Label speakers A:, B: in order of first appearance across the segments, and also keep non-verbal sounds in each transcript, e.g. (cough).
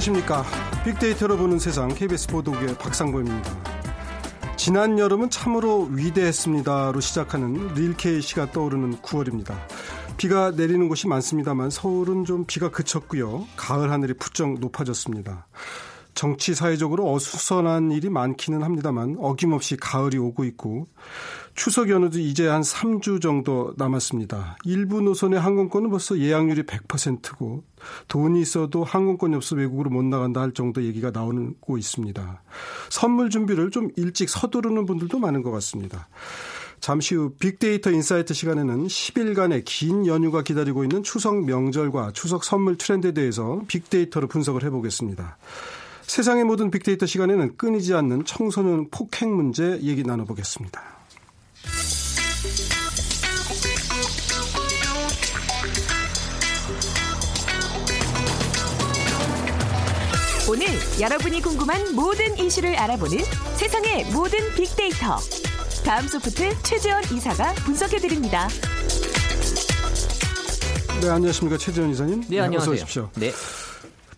A: 안녕하십니까. 빅데이터로 보는 세상 KBS 보도국의 박상범입니다. 지난 여름은 참으로 위대했습니다로 시작하는 릴케이 씨가 떠오르는 9월입니다. 비가 내리는 곳이 많습니다만 서울은 좀 비가 그쳤고요. 가을 하늘이 부쩍 높아졌습니다. 정치 사회적으로 어수선한 일이 많기는 합니다만 어김없이 가을이 오고 있고 추석 연휴도 이제 한 3주 정도 남았습니다. 일부 노선의 항공권은 벌써 예약률이 100%고 돈이 있어도 항공권이 없어 외국으로 못 나간다 할 정도 얘기가 나오고 있습니다. 선물 준비를 좀 일찍 서두르는 분들도 많은 것 같습니다. 잠시 후 빅데이터 인사이트 시간에는 10일간의 긴 연휴가 기다리고 있는 추석 명절과 추석 선물 트렌드에 대해서 빅데이터로 분석을 해보겠습니다. 세상의 모든 빅데이터 시간에는 끊이지 않는 청소년 폭행 문제 얘기 나눠보겠습니다.
B: 오늘 여러분이 궁금한 모든 이슈를 알아보는 세상의 모든 빅데이터. 다음 소프트 최재원 이사가 분석해드립니다.
A: 네, 안녕하십니까. 최재원 이사님.
C: 네, 안녕하세요.
A: 어서 오십시오.
C: 네.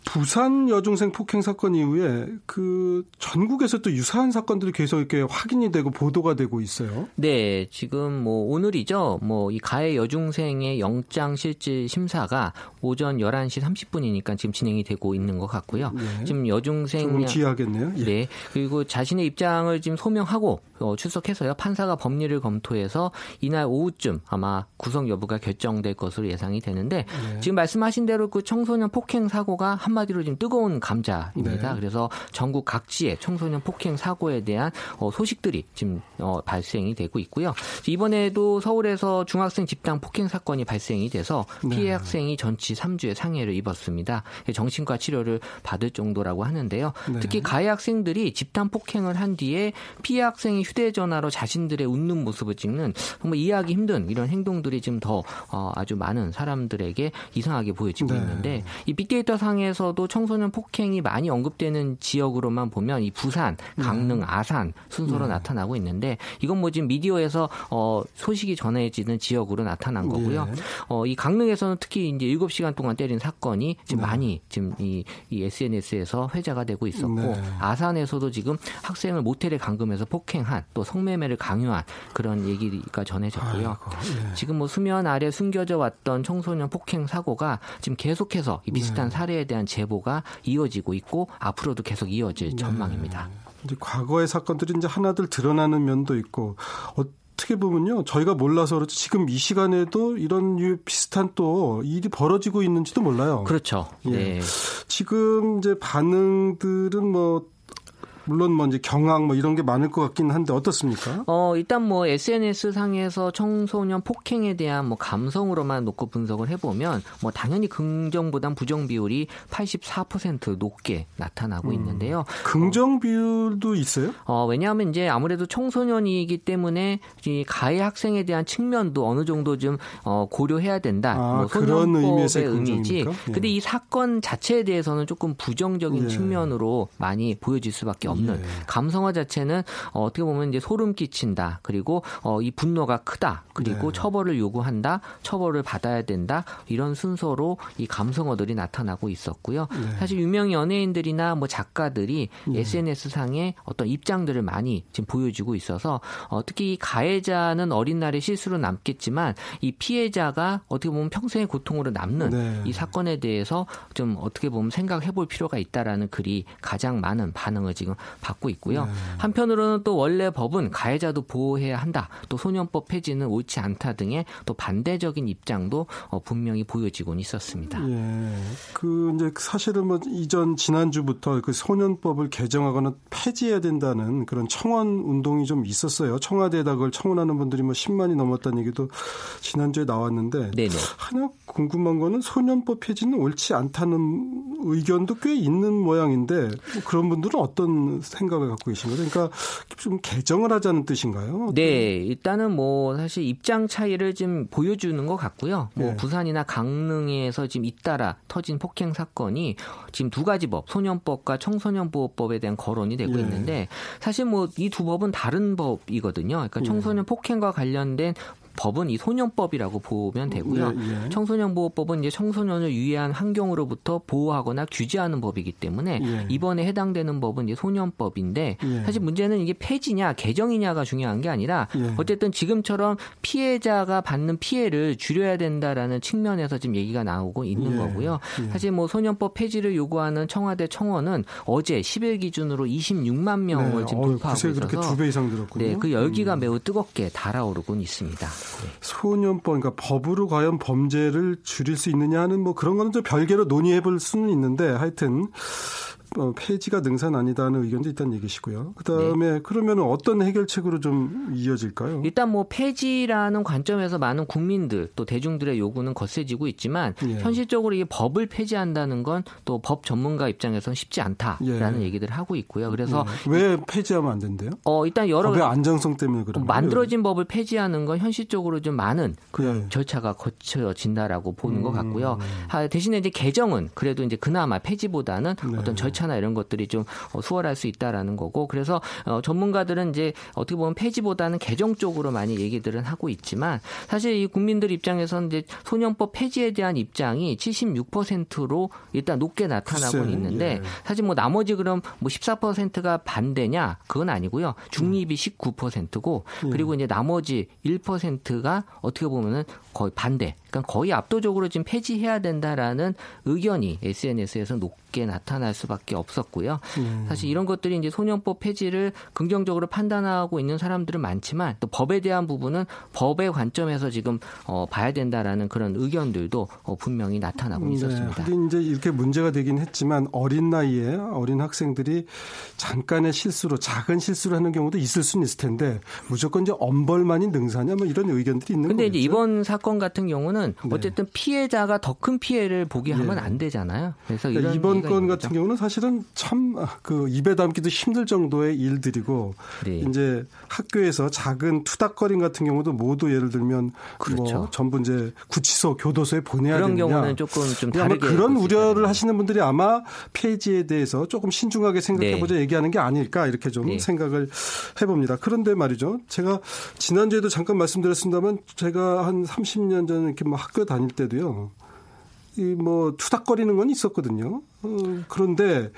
A: 부산 여중생 폭행 사건 이후에 그 전국에서 또 유사한 사건들이 계속 이렇게 확인이 되고 보도가 되고 있어요.
C: 네, 지금 뭐 오늘이죠. 뭐 이 가해 여중생의 영장 실질 심사가 오전 11시 30분이니까 지금 진행이 되고 있는 것 같고요.
A: 네.
C: 지금 여중생
A: 조금 지하겠네요. 예.
C: 네. 그리고 자신의 입장을 지금 소명하고 어, 출석해서요. 판사가 법리를 검토해서 이날 오후쯤 아마 구성 여부가 결정될 것으로 예상이 되는데
A: 네.
C: 지금 말씀하신 대로 그 청소년 폭행 사고가 한 마디로 지금 뜨거운 감자입니다.
A: 네.
C: 그래서 전국 각지의 청소년 폭행 사고에 대한 어, 소식들이 지금 어, 발생이 되고 있고요. 이번에도 서울에서 중학생 집단 폭행 사건이 발생이 돼서
A: 네.
C: 피해 학생이 전치 3주의 상해를 입었습니다. 정신과 치료를 받을 정도라고 하는데요.
A: 네.
C: 특히 가해 학생들이 집단 폭행을 한 뒤에 피해 학생이 휴대전화로 자신들의 웃는 모습을 찍는 정말 이해하기 힘든 이런 행동들이 지금 더 어, 아주 많은 사람들에게 이상하게 보여지고
A: 네.
C: 있는데 이 빅데이터 상에서 도 청소년 폭행이 많이 언급되는 지역으로만 보면 이 부산, 강릉, 아산 순서로
A: 네.
C: 나타나고 있는데 이건 뭐 지금 미디어에서 어, 소식이 전해지는 지역으로 나타난 거고요.
A: 예.
C: 어, 이 강릉에서는 특히 이제 7시간 동안 때린 사건이 지금
A: 네.
C: 많이 지금 이, 이 SNS에서 회자가 되고 있었고
A: 네.
C: 아산에서도 지금 학생을 모텔에 감금해서 폭행한 또 성매매를 강요한 그런 얘기가 전해졌고요.
A: 아이고, 예.
C: 지금 뭐 수면 아래 숨겨져 왔던 청소년 폭행 사고가 지금 계속해서 이 비슷한
A: 네.
C: 사례에 대한 제보가 이어지고 있고 앞으로도 계속
A: 네.
C: 이어질 전망입니다.
A: 이제 과거의 사건들이 이제 하나둘 드러나는 면도 있고 어떻게 보면요 저희가 몰라서 그렇지 지금 이 시간에도 이런 유 비슷한 또 일이 벌어지고 있는지도 몰라요.
C: 그렇죠.
A: 예.
C: 네.
A: 지금 이제 반응들은 뭐 물론 뭐 이제 경악 뭐 이런 게 많을 것 같긴 한데 어떻습니까?
C: 어, 일단 뭐 SNS 상에서 청소년 폭행에 대한 뭐 감성으로만 놓고 분석을 해보면 뭐 당연히 긍정보단 부정 비율이 84% 높게 나타나고
A: 음.
C: 있는데요.
A: 긍정 비율도 있어요?
C: 어, 왜냐하면 이제 아무래도 청소년이기 때문에 이 가해 학생에 대한 측면도 어느 정도 좀 어, 고려해야 된다.
A: 아,
C: 뭐
A: 그런 의미에서의
C: 의미지.
A: 예.
C: 근데 이 사건 자체에 대해서는 조금 부정적인
A: 예.
C: 측면으로 많이 보여질 수밖에 없는
A: 예.
C: 감성화 자체는 어, 어떻게 보면 이제 소름 끼친다. 그리고 어, 이 분노가 크다. 그리고
A: 네.
C: 처벌을 요구한다. 처벌을 받아야 된다. 이런 순서로 이 감성어들이 나타나고 있었고요.
A: 네.
C: 사실 유명 연예인들이나 뭐 작가들이
A: 네.
C: SNS 상에 어떤 입장들을 많이 지금 보여주고 있어서 어, 특히 이 가해자는 어린 날의 실수로 남겠지만 이 피해자가 어떻게 보면 평생의 고통으로 남는
A: 네.
C: 이 사건에 대해서 좀 어떻게 보면 생각해 볼 필요가 있다라는 글이 가장 많은 반응을 지금 받고 있고요.
A: 네.
C: 한편으로는 또 원래 법은 가해자도 보호해야 한다. 또 소년법 폐지는 옳지 않다 등의 또 반대적인 입장도 어, 분명히 보여지곤 있었습니다.
A: 예. 그 이제 사실은 뭐 이전 지난주부터 그 소년법을 개정하거나 폐지해야 된다는 그런 청원 운동이 좀 있었어요. 청와대에다 그걸 청원하는 분들이 뭐 10만이 넘었다는 얘기도 지난주에 나왔는데
C: 네네.
A: 하나 궁금한 거는 소년법 폐지는 옳지 않다는 의견도 꽤 있는 모양인데 뭐 그런 분들은 어떤 생각을 갖고 계신 거죠? 그러니까 좀 개정을 하자는 뜻인가요?
C: 네, 일단은 뭐 사실 입장 차이를 좀 보여주는 것 같고요. 뭐
A: 네.
C: 부산이나 강릉에서 지금 잇따라 터진 폭행 사건이 지금 두 가지 법, 소년법과 청소년보호법에 대한 거론이 되고
A: 예.
C: 있는데 사실 뭐 이 두 법은 다른 법이거든요. 그러니까
A: 예.
C: 청소년 폭행과 관련된 법은 이 소년법이라고 보면 되고요. 예, 예. 청소년 보호법은 이제 청소년을 유해한 환경으로부터 보호하거나 규제하는 법이기 때문에 예. 이번에 해당되는 법은 이제 소년법인데 예. 사실 문제는 이게 폐지냐 개정이냐가 중요한 게 아니라 예. 어쨌든 지금처럼 피해자가 받는 피해를 줄여야 된다라는 측면에서 지금 얘기가 나오고 있는 예. 거고요. 사실 뭐 소년법 폐지를 요구하는 청와대 청원은 어제 10일 기준으로 26만 명을 네. 지금 돌파하고 어, 있어서
A: 두배 이상 들었군요.
C: 네, 그 열기가 음. 매우 뜨겁게 달아오르고 있습니다. 네.
A: 소년법 그러니까 법으로 과연 범죄를 줄일 수 있느냐는 뭐 그런 거는 좀 별개로 논의해 볼 수는 있는데 하여튼 어, 폐지가 능사는 아니다는 의견도 있다는 얘기시고요. 그다음에 네. 그러면 어떤 해결책으로 좀 이어질까요?
C: 일단 뭐 폐지라는 관점에서 많은 국민들 또 대중들의 요구는 거세지고 있지만 예. 현실적으로 이 법을 폐지한다는 건 또 법 전문가 입장에서는 쉽지 않다라는 예. 얘기들을 하고 있고요. 그래서
A: 예. 왜 폐지하면 안 된대요?
C: 어 일단 여러
A: 법의 안정성 때문에 그런
C: 만들어진 법을 폐지하는 건 현실적으로 좀 많은 그 절차가 거쳐진다라고 보는 음. 것 같고요. 대신에 이제 개정은 그래도 이제 그나마 폐지보다는 네. 어떤 절차 절차나 이런 것들이 좀 어, 수월할 수 있다라는 거고 그래서 어, 전문가들은 이제 어떻게 보면 폐지보다는 개정 쪽으로 많이 얘기들은 하고 있지만 사실 이 국민들 입장에서는 이제 소년법 폐지에 대한 입장이 76%로 일단 높게 나타나고 있는데 예. 사실 뭐 나머지 그럼 뭐 14%가 반대냐 그건 아니고요 중립이 19%고 예. 그리고 이제 나머지 1%가 어떻게 보면은 거의 반대 그러니까 거의 압도적으로 지금 폐지해야 된다라는 의견이 SNS에서 높게 나타날 수밖에 없었고요. 음. 사실 이런 것들이 이제 소년법 폐지를 긍정적으로 판단하고 있는 사람들은 많지만 또 법에 대한 부분은 법의 관점에서 지금 어, 봐야 된다라는 그런 의견들도 어, 분명히 나타나고 네. 있었습니다.
A: 근데 이제 이렇게 문제가 되긴 했지만 어린 나이에 어린 학생들이 잠깐의 실수로 작은 실수를 하는 경우도 있을 수는 있을 텐데 무조건 이제 엄벌만이 능사냐 뭐 이런 의견들이 있는 거죠. 근데
C: 이제 이번 사건 같은 경우는 네. 어쨌든 피해자가 더 큰 피해를 보게 하면 네. 안 되잖아요. 그래서
A: 그러니까 이번 건 같은 경우는 사실은 참 그 입에 담기도 힘들 정도의 일들이고 네. 이제 학교에서 작은 투닥거림 같은 경우도 모두 예를 들면 뭐 그렇죠. 뭐 전부 이제 구치소, 교도소에 보내야
C: 그런
A: 되느냐.
C: 경우는 조금 좀 다르게
A: 그런 우려를 하시는 분들이 아마 폐지에 대해서 조금 신중하게 생각해보자 네. 얘기하는 게 아닐까 이렇게 좀 네. 생각을 해봅니다. 그런데 말이죠. 제가 지난주에도 잠깐 말씀드렸습니다만 제가 한 30년 전에 이렇게 뭐 학교 다닐 때도요. 이 뭐 투닥거리는 건 있었거든요. 어, 그런데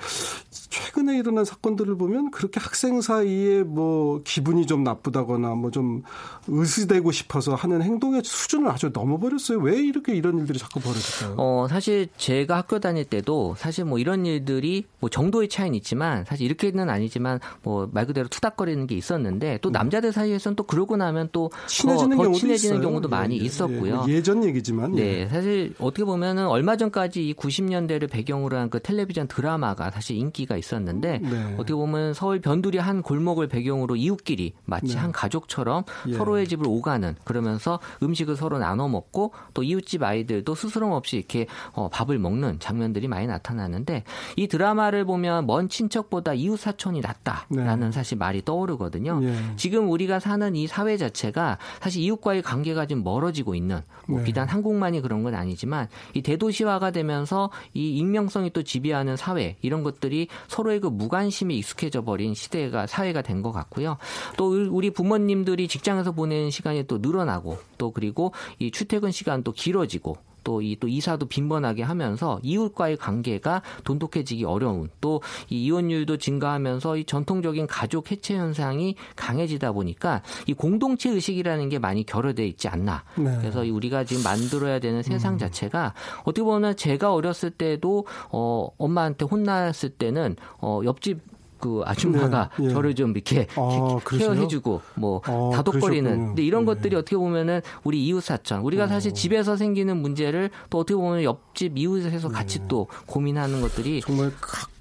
A: 최근에 일어난 사건들을 보면 그렇게 학생 사이에 뭐 기분이 좀 나쁘다거나 뭐 좀 의스대고 싶어서 하는 행동의 수준을 아주 넘어버렸어요. 왜 이렇게 이런 일들이 자꾸 벌어질까요?
C: 어, 사실 제가 학교 다닐 때도 사실 뭐 이런 일들이 뭐 정도의 차이는 있지만 사실 이렇게는 아니지만 뭐 말 그대로 투닥거리는 게 있었는데 또 음. 남자들 사이에서는 또 그러고 나면 또 친해지는, 더, 더 친해지는. 경우도 많이 예, 예, 있었고요.
A: 예, 전 얘기지만.
C: 네, 예. 사실 어떻게 보면은 얼마 전까지 이 90년대를 배경으로 한 그 텔레비전 드라마가 사실 인기가 있었는데 네. 어떻게 보면 서울 변두리 한 골목을 배경으로 이웃끼리 마치 네. 한 가족처럼 예. 서로의 집을 오가는 그러면서 음식을 서로 나눠 먹고 또 이웃집 아이들도 스스럼 없이 이렇게 어, 밥을 먹는 장면들이 많이 나타나는데 이 드라마를 보면 먼 친척보다 이웃 사촌이 낫다라는 네. 사실 말이 떠오르거든요. 예. 지금 우리가 사는 이 사회 자체가 사실 이웃과의 관계가 좀 멀어지고 있는 뭐 네. 비단 한국만이 그런 건 아니지만 이 대도시화가 되면서 이 익명성이 또 지배하는 사회 이런 것들이 서로의 그 무관심에 익숙해져 버린 시대가 사회가 된 것 같고요. 또 우리 부모님들이 직장에서 보내는 시간이 또 늘어나고 또 그리고 이 출퇴근 시간도 길어지고 또 이 또 이사도 빈번하게 하면서 이웃과의 관계가 돈독해지기 어려운 또 이 이혼율도 증가하면서 이 전통적인 가족 해체 현상이 강해지다 보니까 이 공동체 의식이라는 게 많이 결여돼 있지 않나. 네. 그래서 우리가 지금 만들어야 되는 세상 음. 자체가 어떻게 보면 제가 어렸을 때도 어 엄마한테 혼났을 때는 어 옆집 그 아줌마가 네, 예. 저를 좀 이렇게 아, 케어해주고 뭐 아, 다독거리는. 근데 이런 네. 것들이 어떻게 보면은 우리 이웃 사촌 우리가 어. 사실 집에서 생기는 문제를 또 어떻게 보면 옆집 이웃에서 같이 네. 또 고민하는 것들이
A: 정말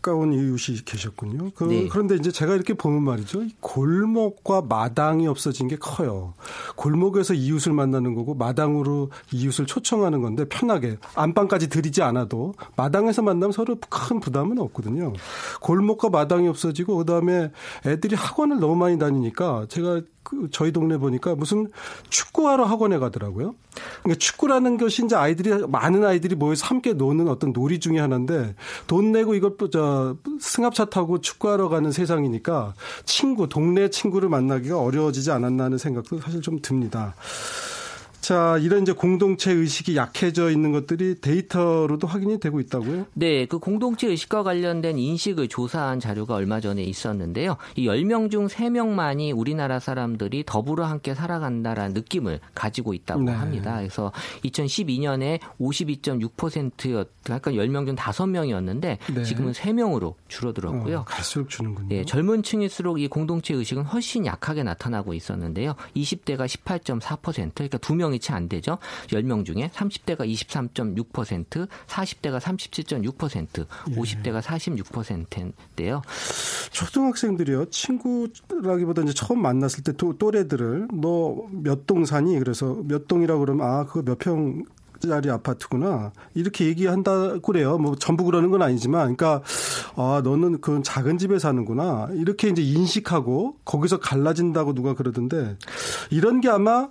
A: 가까운 이웃이 계셨군요. 그, 네. 그런데 이제 제가 이렇게 보면 말이죠. 골목과 마당이 없어진 게 커요. 골목에서 이웃을 만나는 거고 마당으로 이웃을 초청하는 건데 편하게 안방까지 들이지 않아도 마당에서 만나면 서로 큰 부담은 없거든요. 골목과 마당이 없어지고 그다음에 애들이 학원을 너무 많이 다니니까 제가 그 저희 동네 보니까 무슨 축구하러 학원에 가더라고요. 그러니까 축구라는 것이 이제 아이들이 많은 아이들이 모여서 함께 노는 어떤 놀이 중의 하나인데 돈 내고 이것 저 승합차 타고 축구하러 가는 세상이니까 친구 동네 친구를 만나기가 어려워지지 않았나 하는 생각도 사실 좀 듭니다. 자, 이런 이제 공동체 의식이 약해져 있는 것들이 데이터로도 확인이 되고 있다고요?
C: 네, 그 공동체 의식과 관련된 인식을 조사한 자료가 얼마 전에 있었는데요. 이 10명 중 3명만이 우리나라 사람들이 더불어 함께 살아간다라는 느낌을 가지고 있다고 네. 합니다. 그래서 2012년에 52.6%였, 그러니까 10명 중 5명이었는데 네. 지금은 3명으로 줄어들었고요. 어,
A: 갈수록 주는군요.
C: 네, 젊은 층일수록 이 공동체 의식은 훨씬 약하게 나타나고 있었는데요. 20대가 18.4%, 그러니까 2명 이 명이 채 안 되죠. 10명 중에 30대가 23.6%, 40대가 37.6%, 예. 50대가 46%인데요.
A: 초등학생들이요. 친구라기보다 이제 처음 만났을 때 또, 또래들을 너 몇동 사니? 그래서 몇 동이라고 그러면 아, 그거 몇 평, 짜리 아파트구나 이렇게 얘기한다 그래요. 뭐 전부 그러는 건 아니지만, 그러니까 아 너는 그 작은 집에 사는구나 이렇게 이제 인식하고 거기서 갈라진다고 누가 그러던데 이런 게 아마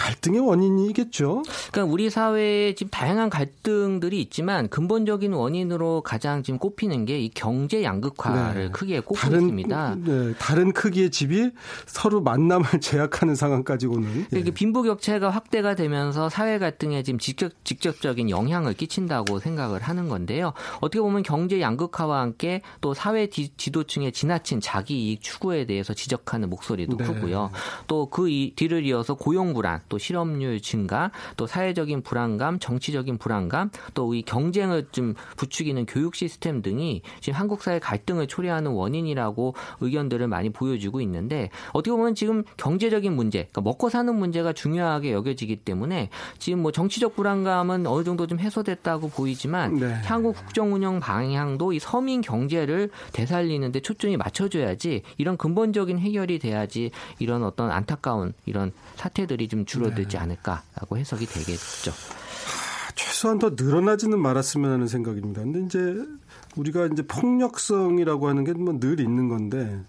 A: 갈등의 원인이겠죠.
C: 그러니까 우리 사회에 지금 다양한 갈등들이 있지만 근본적인 원인으로 가장 지금 꼽히는 게 이 경제 양극화를 네. 크게 꼽고 다른, 있습니다.
A: 네, 다른 크기의 집이 서로 만남을 (laughs) 제약하는 상황까지 오는.
C: 예. 이게 빈부격차가 확대가 되면서 사회 갈등에 지금 직접 직접적인 영향을 끼친다고 생각을 하는 건데요. 어떻게 보면 경제 양극화와 함께 또 사회 지 도층의 지나친 자기 이익 추구에 대해서 지적하는 목소리도 네. 크고요. 또 그 뒤를 이어서 고용 불안 또 실업률 증가, 또 사회적인 불안감, 정치적인 불안감, 또 이 경쟁을 좀 부추기는 교육 시스템 등이 지금 한국 사회 갈등을 초래하는 원인이라고 의견들을 많이 보여주고 있는데 어떻게 보면 지금 경제적인 문제, 그러니까 먹고 사는 문제가 중요하게 여겨지기 때문에 지금 뭐 정치적 불안감은 어느 정도 좀 해소됐다고 보이지만 네. 향후 국정 운영 방향도 이 서민 경제를 되살리는데 초점이 맞춰줘야지 이런 근본적인 해결이 돼야지 이런 어떤 안타까운 이런 사태들이 좀 줄어들지 네. 않을까라고 해석이 되겠죠.
A: 최소한 더 늘어나지는 말았으면 하는 생각입니다. 근데 이제 우리가 이제 폭력성이라고 하는 게 뭐 늘 있는 건데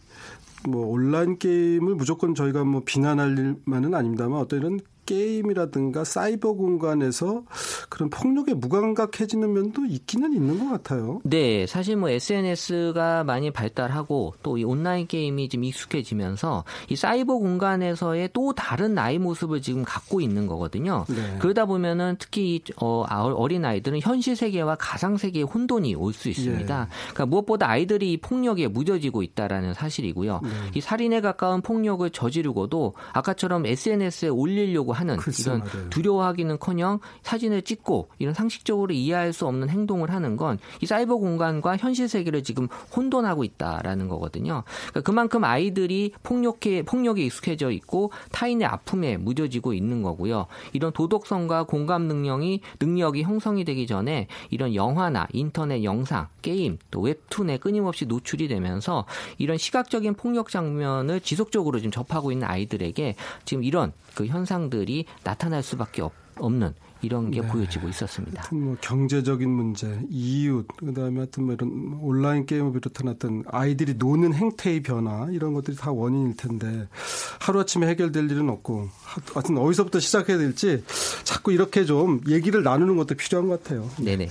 A: 뭐 온라인 게임을 무조건 저희가 뭐 비난할 일만은 아닙니다만 어떤 이런 게임이라든가 사이버 공간에서 그런 폭력에 무감각해지는 면도 있기는 있는 것 같아요.
C: 네, 사실 뭐 SNS가 많이 발달하고 또 이 온라인 게임이 좀 익숙해지면서 이 사이버 공간에서의 또 다른 나의 모습을 지금 갖고 있는 거거든요. 네. 그러다 보면은 특히 어, 어린 아이들은 현실 세계와 가상 세계의 혼돈이 올 수 있습니다. 네. 그러니까 무엇보다 아이들이 폭력에 무뎌지고 있다라는 사실이고요. 네. 이 살인에 가까운 폭력을 저지르고도 아까처럼 SNS에 올리려고 하는 글쎄, 이런 맞아요. 두려워하기는커녕 사진을 찍고 이런 상식적으로 이해할 수 없는 행동을 하는 건 이 사이버 공간과 현실 세계를 지금 혼돈하고 있다라는 거거든요. 그러니까 그만큼 아이들이 폭력에 폭력에 익숙해져 있고 타인의 아픔에 무뎌지고 있는 거고요. 이런 도덕성과 공감 능력이 능력이 형성이 되기 전에 이런 영화나 인터넷 영상, 게임, 또 웹툰에 끊임없이 노출이 되면서 이런 시각적인 폭력 장면을 지속적으로 지금 접하고 있는 아이들에게 지금 이런 그 현상들이 나타날 수밖에 없, 없는 이런 게 네. 보여지고 있었습니다.
A: 뭐 경제적인 문제, 이웃, 그다음에 하여튼 뭐 이런 온라인 게임을 비롯한 어떤 아이들이 노는 행태의 변화 이런 것들이 다 원인일 텐데 하루아침에 해결될 일은 없고 하여튼 어디서부터 시작해야 될지 자꾸 이렇게 좀 얘기를 나누는 것도 필요한 것 같아요.
C: 네네.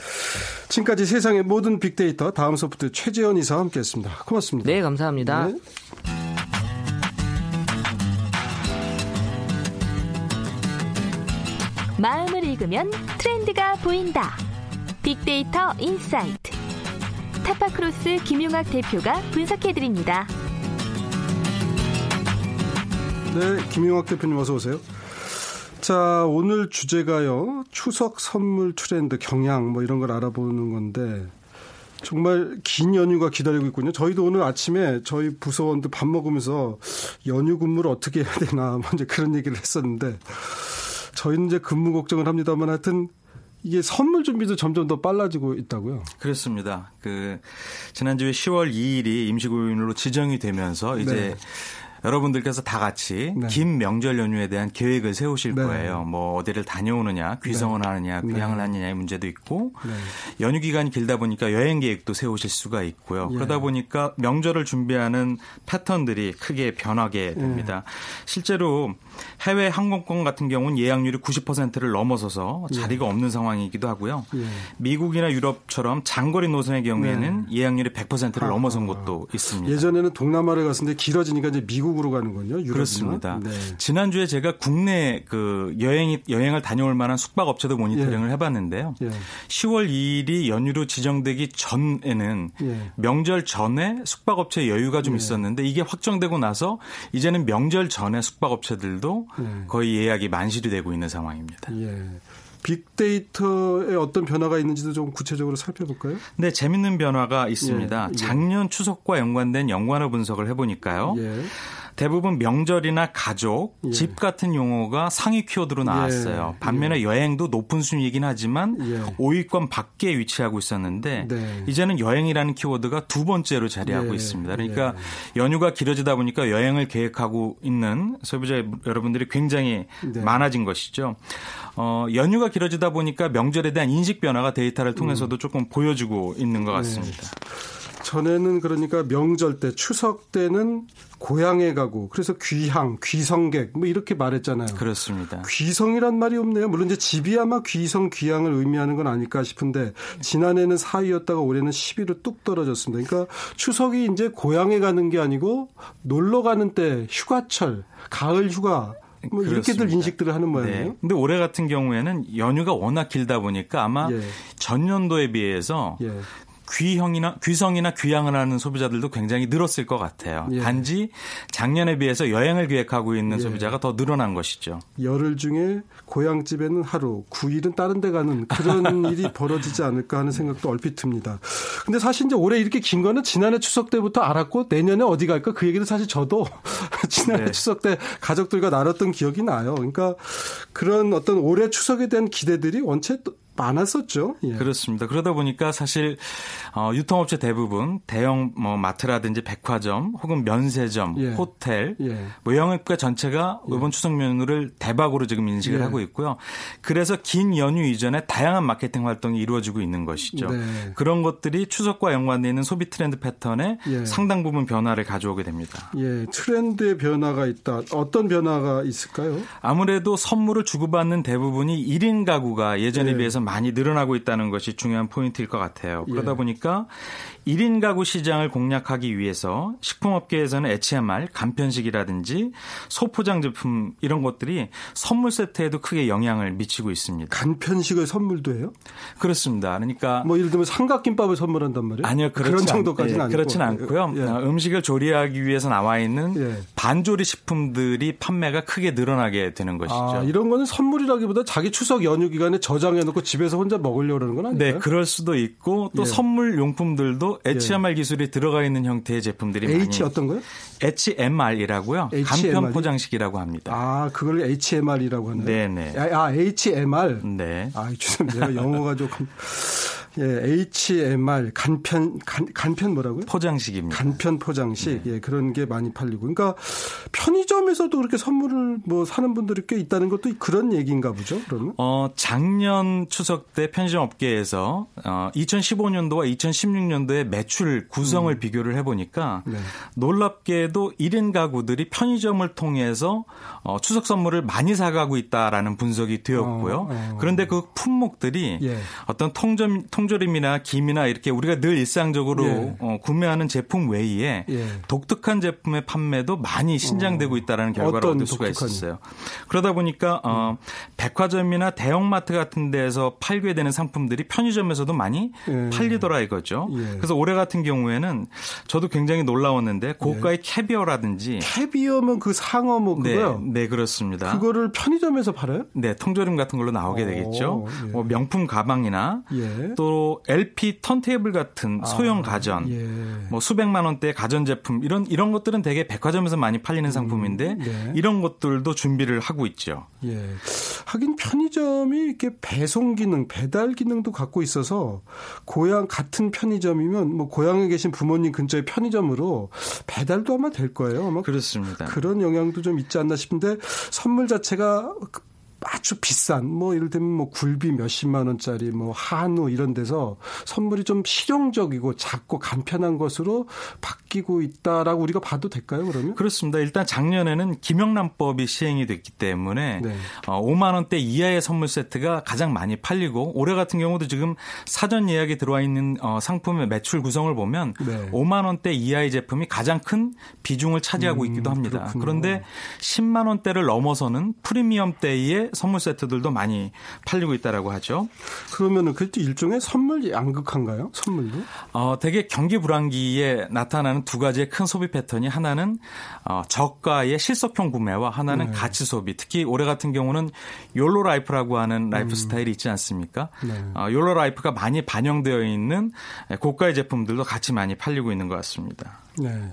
A: 지금까지 세상의 모든 빅데이터 다음 소프트 최재현 이사와 함께했습니다. 고맙습니다.
C: 네, 감사합니다. 네.
B: 마음을 읽으면 트렌드가 보인다. 빅데이터 인사이트. 타파크로스 김용학 대표가 분석해드립니다.
A: 네, 김용학 대표님 어서 오세요. 자, 오늘 주제가요. 추석 선물 트렌드 경향 뭐 이런 걸 알아보는 건데 정말 긴 연휴가 기다리고 있군요. 저희도 오늘 아침에 저희 부서원들 밥 먹으면서 연휴 근무를 어떻게 해야 되나 먼저 그런 얘기를 했었는데 저희는 이제 근무 걱정을 합니다만 하여튼 이게 선물 준비도 점점 더 빨라지고 있다고요.
D: 그렇습니다. 그 지난주에 10월 2일이 임시국인으로 지정이 되면서 이제 네. 여러분들께서 다 같이 네. 긴 명절 연휴에 대한 계획을 세우실 네. 거예요. 뭐 어디를 다녀오느냐, 귀성을 네. 하느냐, 귀향을 네. 하느냐의 문제도 있고 네. 연휴 기간이 길다 보니까 여행 계획도 세우실 수가 있고요. 예. 그러다 보니까 명절을 준비하는 패턴들이 크게 변하게 됩니다. 예. 실제로 해외 항공권 같은 경우는 예약률이 90%를 넘어서서 예. 자리가 예. 없는 상황이기도 하고요. 예. 미국이나 유럽처럼 장거리 노선의 경우에는 예. 예약률이 100%를 아, 넘어선 곳도 있습니다.
A: 예전에는 동남아를 갔는데 길어지니까 이제 미국 외국으로 가는군요. 유럽이나.
D: 그렇습니다. 네. 지난주에 제가 국내 그 여행이 여행을 다녀올 만한 숙박 업체도 모니터링을 예. 해봤는데요. 예. 10월 2일이 연휴로 지정되기 전에는 예. 명절 전에 숙박 업체 여유가 좀 예. 있었는데 이게 확정되고 나서 이제는 명절 전에 숙박 업체들도 예. 거의 예약이 만실이 되고 있는 상황입니다. 예.
A: 빅데이터에 어떤 변화가 있는지도 좀 구체적으로 살펴볼까요?
D: 네, 재밌는 변화가 있습니다. 예, 예. 작년 추석과 연관된 연관어 분석을 해보니까요. 예. 대부분 명절이나 가족, 예. 집 같은 용어가 상위 키워드로 나왔어요. 예. 반면에 예. 여행도 높은 순위이긴 하지만 예. 5위권 밖에 위치하고 있었는데 네. 이제는 여행이라는 키워드가 두 번째로 자리하고 예. 있습니다. 그러니까 예. 연휴가 길어지다 보니까 여행을 계획하고 있는 소비자 여러분들이 굉장히 네. 많아진 것이죠. 어, 연휴가 길어지다 보니까 명절에 대한 인식 변화가 데이터를 통해서도 음. 조금 보여주고 있는 것 네. 같습니다.
A: 전에는 그러니까 명절 때 추석 때는 고향에 가고 그래서 귀향, 귀성객 뭐 이렇게 말했잖아요.
D: 그렇습니다.
A: 귀성이란 말이 없네요. 물론 이제 집이 아마 귀성, 귀향을 의미하는 건 아닐까 싶은데 지난해는 4위였다가 올해는 10위로 뚝 떨어졌습니다. 그러니까 추석이 이제 고향에 가는 게 아니고 놀러 가는 때 휴가철, 가을 휴가 뭐 이렇게들 인식들을 하는 모양이에요. 네.
D: 근데 올해 같은 경우에는 연휴가 워낙 길다 보니까 아마 예. 전년도에 비해서 예. 귀형이나 귀성이나 귀향을 하는 소비자들도 굉장히 늘었을 것 같아요. 예. 단지 작년에 비해서 여행을 계획하고 있는 예. 소비자가 더 늘어난 것이죠.
A: 열흘 중에 고향집에는 하루, 9일은 다른 데 가는 그런 (laughs) 일이 벌어지지 않을까 하는 생각도 얼핏 듭니다. 근데 사실 이제 올해 이렇게 긴 거는 지난해 추석 때부터 알았고 내년에 어디 갈까 그 얘기도 사실 저도 (laughs) 지난해 네. 추석 때 가족들과 나눴던 기억이 나요. 그러니까 그런 어떤 올해 추석에 대한 기대들이 원체 많았었죠.
D: 예. 그렇습니다. 그러다 보니까 사실 어, 유통업체 대부분 대형 뭐 마트라든지 백화점 혹은 면세점, 예. 호텔, 예. 뭐 영업가 전체가 예. 이번 추석 연휴를 대박으로 지금 인식을 예. 하고 있고요. 그래서 긴 연휴 이전에 다양한 마케팅 활동이 이루어지고 있는 것이죠. 네. 그런 것들이 추석과 연관되어 있는 소비 트렌드 패턴에 예. 상당 부분 변화를 가져오게 됩니다.
A: 예, 트렌드의 변화가 있다. 어떤 변화가 있을까요?
D: 아무래도 선물을 주고받는 대부분이 1인 가구가 예전에 비해서 많이 늘어나고 있다는 것이 중요한 포인트일 것 같아요. 그러다 예. 보니까 1인 가구 시장을 공략하기 위해서 식품업계에서는 HMR, 간편식이라든지 소포장 제품 이런 것들이 선물 세트에도 크게 영향을 미치고 있습니다.
A: 간편식을 선물도 해요?
D: 그렇습니다. 그러니까
A: 뭐 예를 들면 삼각김밥을 선물한단 말이에요?
D: 아니요, 그런 정도까지는 예, 아니고 그렇지는 않고요. 예. 어, 음식을 조리하기 위해서 나와 있는 예. 반조리 식품들이 판매가 크게 늘어나게 되는 것이죠. 아,
A: 이런 거는 선물이라기보다 자기 추석 연휴 기간에 저장해 놓고 집에서 혼자 먹으려고 그러는 건 아니에요?
D: 네, 그럴 수도 있고 또 예. 선물 용품들도 HMR 예. 기술이 들어가 있는 형태의 제품들이
A: H
D: 많이
A: 어떤 거요?
D: HMR이라고요. 간편 포장식이라고 합니다.
A: 아, 그걸 HMR이라고 하네요. 네, 네. 아, HMR. 네. 아, 죄송합니다. 영어가 조금 예, HMR 간편 간, 간편 뭐라고요?
D: 포장식입니다.
A: 간편 포장식. 네. 예, 그런 게 많이 팔리고. 그러니까 편의점에서도 그렇게 선물을 뭐 사는 분들이 꽤 있다는 것도 그런 얘기인가 보죠. 그러면?
D: 어, 작년 추석 때 편의점 업계에서 어, 2015년도와 2016년도의 매출 구성을 음. 비교를 해 보니까 네. 놀랍게도 1인 가구들이 편의점을 통해서 어, 추석 선물을 많이 사가고 있다라는 분석이 되었고요. 어, 어. 그런데 그 품목들이 예. 어떤 통점 통 조림이나 김이나 이렇게 우리가 늘 일상적으로 예. 어, 구매하는 제품 외에 예. 독특한 제품의 판매도 많이 신장되고 어. 있다라는 결과를 얻을 수가 독특한... 있었어요. 그러다 보니까 어, 음. 백화점이나 대형마트 같은 데에서 팔게 되는 상품들이 편의점에서도 많이 예. 팔리더라 이거죠. 예. 그래서 올해 같은 경우에는 저도 굉장히 놀라웠는데 고가의 예. 캐비어라든지
A: 캐비어면 그 상어 뭐 네, 그거요?
D: 네, 네, 그렇습니다.
A: 그거를 편의점에서 팔아요?
D: 네, 통조림 같은 걸로 나오게 오, 되겠죠. 뭐 명품 가방이나 또 LP 턴테이블 같은 아, 소형 가전, 예. 뭐 수백만 원대 가전 제품 이런 이런 것들은 되게 백화점에서 많이 팔리는 음, 상품인데 네. 이런 것들도 준비를 하고 있죠. 예.
A: 하긴 편의점이 이렇게 배송 기능, 배달 기능도 갖고 있어서 고향 같은 편의점이면 뭐 고향에 계신 부모님 근처의 편의점으로 배달도 아마 될 거예요. 아마
D: 그렇습니다.
A: 그런 영향도 좀 있지 않나 싶은데 선물 자체가 아주 비싼 뭐 예를 들면 뭐 굴비 몇십만 원짜리 뭐 한우 이런 데서 선물이 좀 실용적이고 작고 간편한 것으로 바뀌고 있다라고 우리가 봐도 될까요 그러면?
D: 그렇습니다. 일단 작년에는 김영란법이 시행이 됐기 때문에 네. 어, 5만 원대 이하의 선물 세트가 가장 많이 팔리고 올해 같은 경우도 지금 사전 예약에 들어와 있는 어, 상품의 매출 구성을 보면 네. 5만 원대 이하의 제품이 가장 큰 비중을 차지하고 음, 있기도 합니다. 그렇군요. 그런데 10만 원대를 넘어서는 프리미엄대의 선물 세트들도 많이 팔리고 있다라고 하죠.
A: 그러면은 그때 일종의 선물 양극화인가요? 선물도?
D: 어, 되게 경기 불황기에 나타나는 두 가지의 큰 소비 패턴이 하나는 어, 저가의 실속형 구매와 하나는 네. 가치 소비. 특히 올해 같은 경우는 욜로 라이프라고 하는 라이프 음. 스타일이 있지 않습니까? 네. 어, 욜로 라이프가 많이 반영되어 있는 고가의 제품들도 같이 많이 팔리고 있는 것 같습니다. 네.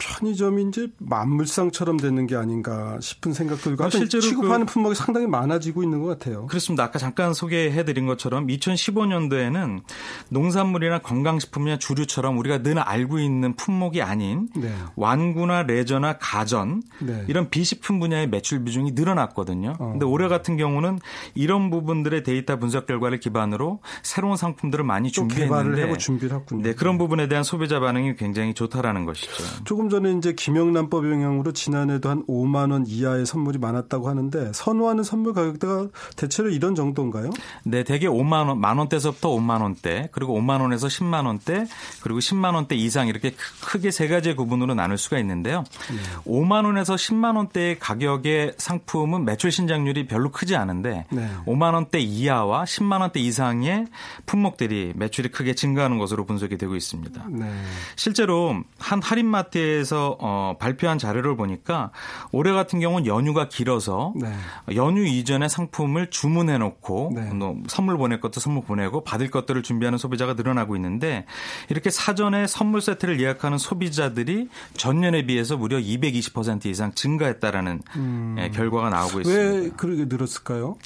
A: 편의점이 이제 만물상처럼 되는 게 아닌가 싶은 생각 들고 아, 실제로 취급하는 그, 품목이 상당히 많아지고 있는 것 같아요.
D: 그렇습니다. 아까 잠깐 소개해드린 것처럼 2015년도에는 농산물이나 건강식품이나 주류처럼 우리가 늘 알고 있는 품목이 아닌 네. 완구나 레저나 가전 네. 이런 비식품 분야의 매출 비중이 늘어났거든요. 어. 근데 올해 같은 경우는 이런 부분들의 데이터 분석 결과를 기반으로 새로운 상품들을 많이 준비했는데 개발을
A: 하고 준비를 했군요.
D: 네, 그런 부분에 대한 소비자 반응이 굉장히 좋 다라는 것이죠.
A: 조금 전에 이제 김영란법 영향으로 지난해도 한 5만 원 이하의 선물이 많았다고 하는데 선호하는 선물 가격대가 대체로 이런 정도인가요?
D: 네, 대개 5만 원, 만 원대에서부터 5만 원대, 그리고 5만 원에서 10만 원대, 그리고 10만 원대 이상 이렇게 크게 세 가지의 구분으로 나눌 수가 있는데요. 네. 5만 원에서 10만 원대의 가격의 상품은 매출 신장률이 별로 크지 않은데 네. 5만 원대 이하와 10만 원대 이상의 품목들이 매출이 크게 증가하는 것으로 분석이 되고 있습니다. 네. 실제로 한 할인마트에 대해서 어, 발표한 자료를 보니까 올해 같은 경우는 연휴가 길어서 네. 연휴 이전에 상품을 주문해 놓고 네. 뭐 선물 보낼 것도 선물 보내고 받을 것들을 준비하는 소비자가 늘어나고 있는데 이렇게 사전에 선물 세트를 예약하는 소비자들이 전년에 비해서 무려 220% 이상 증가했다라는 음. 예, 결과가 나오고 있습니다.
A: 왜 그렇게 늘었을까요?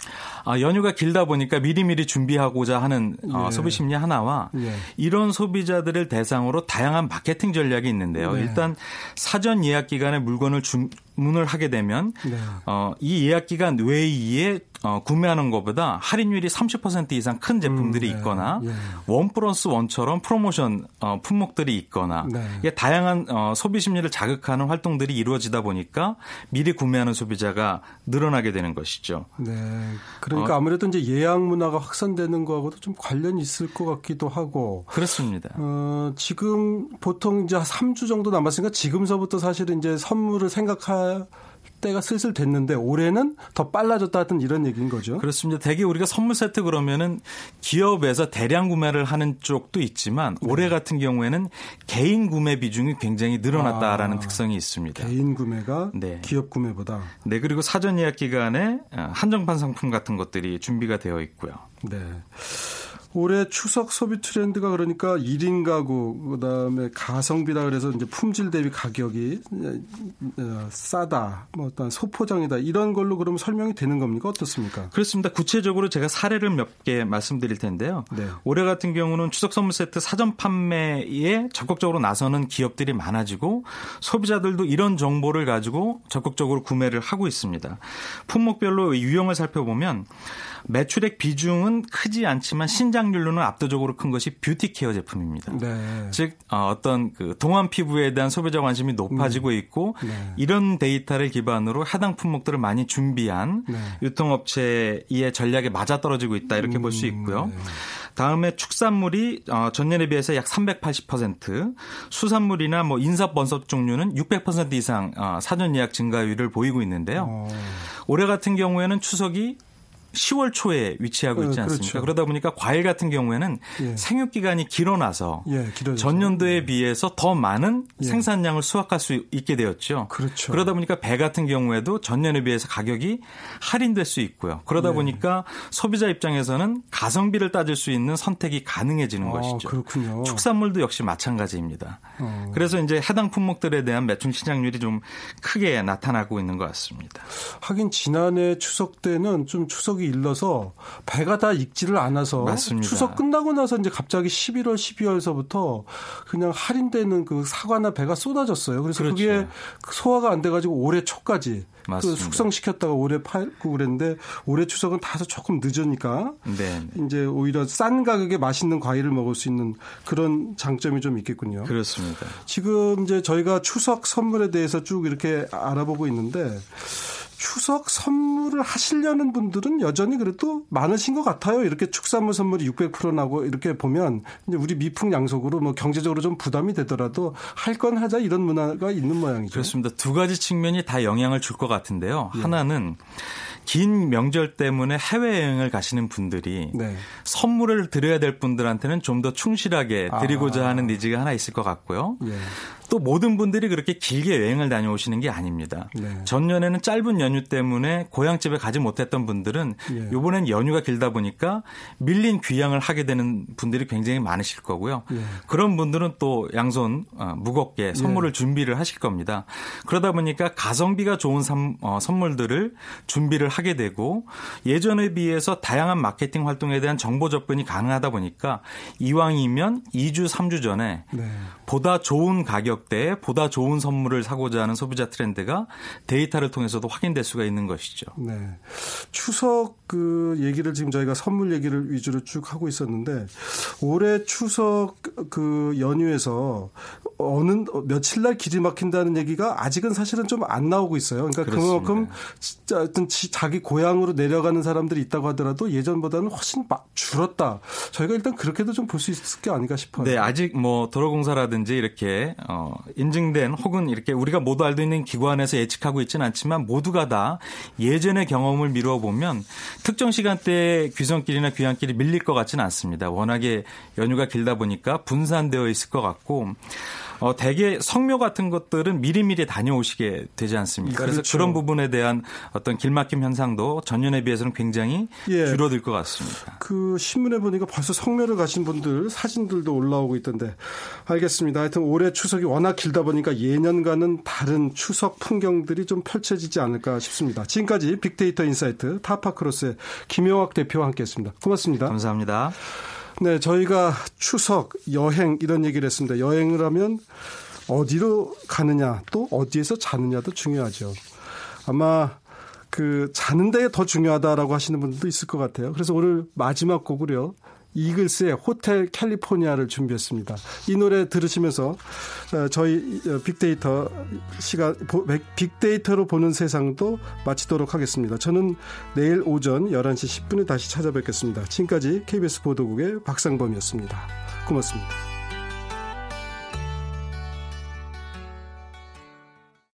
D: 아, 연휴가 길다 보니까 미리미리 준비하고자 하는 어, 예. 소비 심리 하나와 예. 이런 소비자들을 대상으로 다양한 마케팅 전 략이 있는데요. 네. 일단 사전 예약 기간에 물건을 주 문을 하게 되면 네. 어, 이 예약 기간 외에 어, 구매하는 것보다 할인율이 30% 이상 큰 제품들이 음, 네. 있거나 예. 원 플러스 원처럼 프로모션 어, 품목들이 있거나 네. 다양한 어, 소비 심리를 자극하는 활동들이 이루어지다 보니까 미리 구매하는 소비자가 늘어나게 되는 것이죠. 네.
A: 그러니까 어, 아무래도 이제 예약 문화가 확산되는 거하고도 좀 관련이 있을 것 같기도 하고
D: 그렇습니다. 어,
A: 지금 보통 이제 3주 정도 남았으니까 지금서부터 사실은 이제 선물을 생각 할 때가 슬슬 됐는데 올해는 더 빨라졌다 하던 이런 얘기인 거죠.
D: 그렇습니다. 대개 우리가 선물 세트 그러면은 기업에서 대량 구매를 하는 쪽도 있지만 네. 올해 같은 경우에는 개인 구매 비중이 굉장히 늘어났다라는 아, 특성이 있습니다.
A: 개인 구매가 네. 기업 구매보다.
D: 네, 그리고 사전 예약 기간에 한정판 상품 같은 것들이 준비가 되어 있고요. 네.
A: 올해 추석 소비 트렌드가 그러니까 1인 가구 그다음에 가성비다 그래서 이제 품질 대비 가격이 어, 싸다. 뭐 어떤 소포장이다. 이런 걸로 그러면 설명이 되는 겁니까? 어떻습니까?
D: 그렇습니다. 구체적으로 제가 사례를 몇 개 말씀드릴 텐데요. 네. 올해 같은 경우는 추석 선물 세트 사전 판매에 적극적으로 나서는 기업들이 많아지고 소비자들도 이런 정보를 가지고 적극적으로 구매를 하고 있습니다. 품목별로 유형을 살펴보면 매출액 비중은 크지 않지만 신장률로는 압도적으로 큰 것이 뷰티 케어 제품입니다. 네. 즉 어, 어떤 그 동안 피부에 대한 소비자 관심이 높아지고 네. 있고 네. 이런 데이터를 기반으로 해당 품목들을 많이 준비한 네. 유통업체의 전략에 맞아떨어지고 있다 이렇게 음, 볼수 있고요. 네. 다음에 축산물이 어, 전년에 비해서 약 380%, 수산물이나 뭐 인삼 번석 종류는 600% 이상 어, 사전 예약 증가율을 보이고 있는데요. 어. 올해 같은 경우에는 추석이 10월 초에 위치하고 있지 어, 않습니까? 그렇죠. 그러다 보니까 과일 같은 경우에는 예. 생육 기간이 길어나서 예, 전년도에 예. 비해서 더 많은 예. 생산량을 수확할 수 있게 되었죠. 그렇죠. 그러다 보니까 배 같은 경우에도 전년에 비해서 가격이 할인될 수 있고요. 그러다 예. 보니까 소비자 입장에서는 가성비를 따질 수 있는 선택이 가능해지는 아, 것이죠. 그렇군요. 축산물도 역시 마찬가지입니다. 어. 그래서 이제 해당 품목들에 대한 매출 시장률이 좀 크게 나타나고 있는 것 같습니다.
A: 하긴 지난해 추석 때는 좀 추석이 추석이 일러서 배가 다 익지를 않아서
D: 맞습니다.
A: 추석 끝나고 나서 이제 갑자기 11월, 12월서부터 그냥 할인되는 그 사과나 배가 쏟아졌어요. 그래서 그렇죠. 그게 소화가 안 돼가지고 올해 초까지 그 숙성시켰다가 올해 팔고 그랬는데 올해 추석은 다소 조금 늦으니까 네. 이제 오히려 싼 가격에 맛있는 과일을 먹을 수 있는 그런 장점이 좀 있겠군요.
D: 그렇습니다.
A: 지금 이제 저희가 추석 선물에 대해서 쭉 이렇게 알아보고 있는데 추석 선물을 하시려는 분들은 여전히 그래도 많으신 것 같아요. 이렇게 축산물 선물이 600% 나고 이렇게 보면 이제 우리 미풍양속으로 뭐 경제적으로 좀 부담이 되더라도 할 건 하자 이런 문화가 있는 모양이죠.
D: 그렇습니다. 두 가지 측면이 다 영향을 줄 것 같은데요. 예. 하나는 긴 명절 때문에 해외여행을 가시는 분들이 네. 선물을 드려야 될 분들한테는 좀 더 충실하게 드리고자 아. 하는 니즈가 하나 있을 것 같고요. 예. 또 모든 분들이 그렇게 길게 여행을 다녀오시는 게 아닙니다. 네. 전년에는 짧은 연휴 때문에 고향집에 가지 못했던 분들은 예. 이번엔 연휴가 길다 보니까 밀린 귀향을 하게 되는 분들이 굉장히 많으실 거고요. 예. 그런 분들은 또 양손 어, 무겁게 선물을 예. 준비를 하실 겁니다. 그러다 보니까 가성비가 좋은 어, 선물들을 준비를 하게 되고 예전에 비해서 다양한 마케팅 활동에 대한 정보 접근이 가능하다 보니까 이왕이면 2주, 3주 전에 네. 보다 좋은 가격 대에 보다 좋은 선물을 사고자 하는 소비자 트렌드가 데이터를 통해서도 확인될 수가 있는 것이죠.
A: 네. 추석 그 얘기를 지금 저희가 선물 얘기를 위주로 쭉 하고 있었는데 올해 추석 그 연휴에서 어느 며칠 날 길이 막힌다는 얘기가 아직은 사실은 좀 안 나오고 있어요. 그러니까 그렇습니다. 그만큼 진짜 어떤 자기 고향으로 내려가는 사람들이 있다고 하더라도 예전보다는 훨씬 줄었다. 저희가 일단 그렇게도 좀 볼 수 있을 게 아닌가 싶어요.
D: 네, 아직 뭐 도로공사라든지 이렇게 어 인증된 혹은 이렇게 우리가 모두 알고 있는 기관에서 예측하고 있지는 않지만 모두가 다 예전의 경험을 미루어 보면 특정 시간대에 귀성길이나 귀향길이 밀릴 것 같지는 않습니다. 워낙에 연휴가 길다 보니까 분산되어 있을 것 같고 어, 대개 성묘 같은 것들은 미리미리 다녀오시게 되지 않습니까? 그래서 그렇죠. 그런 부분에 대한 어떤 길막힘 현상도 전년에 비해서는 굉장히 예. 줄어들 것 같습니다.
A: 그 신문에 보니까 벌써 성묘를 가신 분들 사진들도 올라오고 있던데 알겠습니다. 하여튼 올해 추석이 워낙 길다 보니까 예년과는 다른 추석 풍경들이 좀 펼쳐지지 않을까 싶습니다. 지금까지 빅데이터 인사이트 타파크로스의 김용학 대표와 함께했습니다. 고맙습니다.
D: 감사합니다.
A: 네, 저희가 추석, 여행 이런 얘기를 했습니다. 여행을 하면 어디로 가느냐 또 어디에서 자느냐도 중요하죠. 아마 그 자는 데더 중요하다라고 하시는 분들도 있을 것 같아요. 그래서 오늘 마지막 곡으로요. 이글스의 호텔 캘리포니아를 준비했습니다. 이 노래 들으시면서 어, 저희 어, 빅데이터 시간 빅데이터로 보는 세상도 마치도록 하겠습니다. 저는 내일 오전 11시 10분에 다시 찾아뵙겠습니다. 지금까지 KBS 보도국의 박상범이었습니다. 고맙습니다.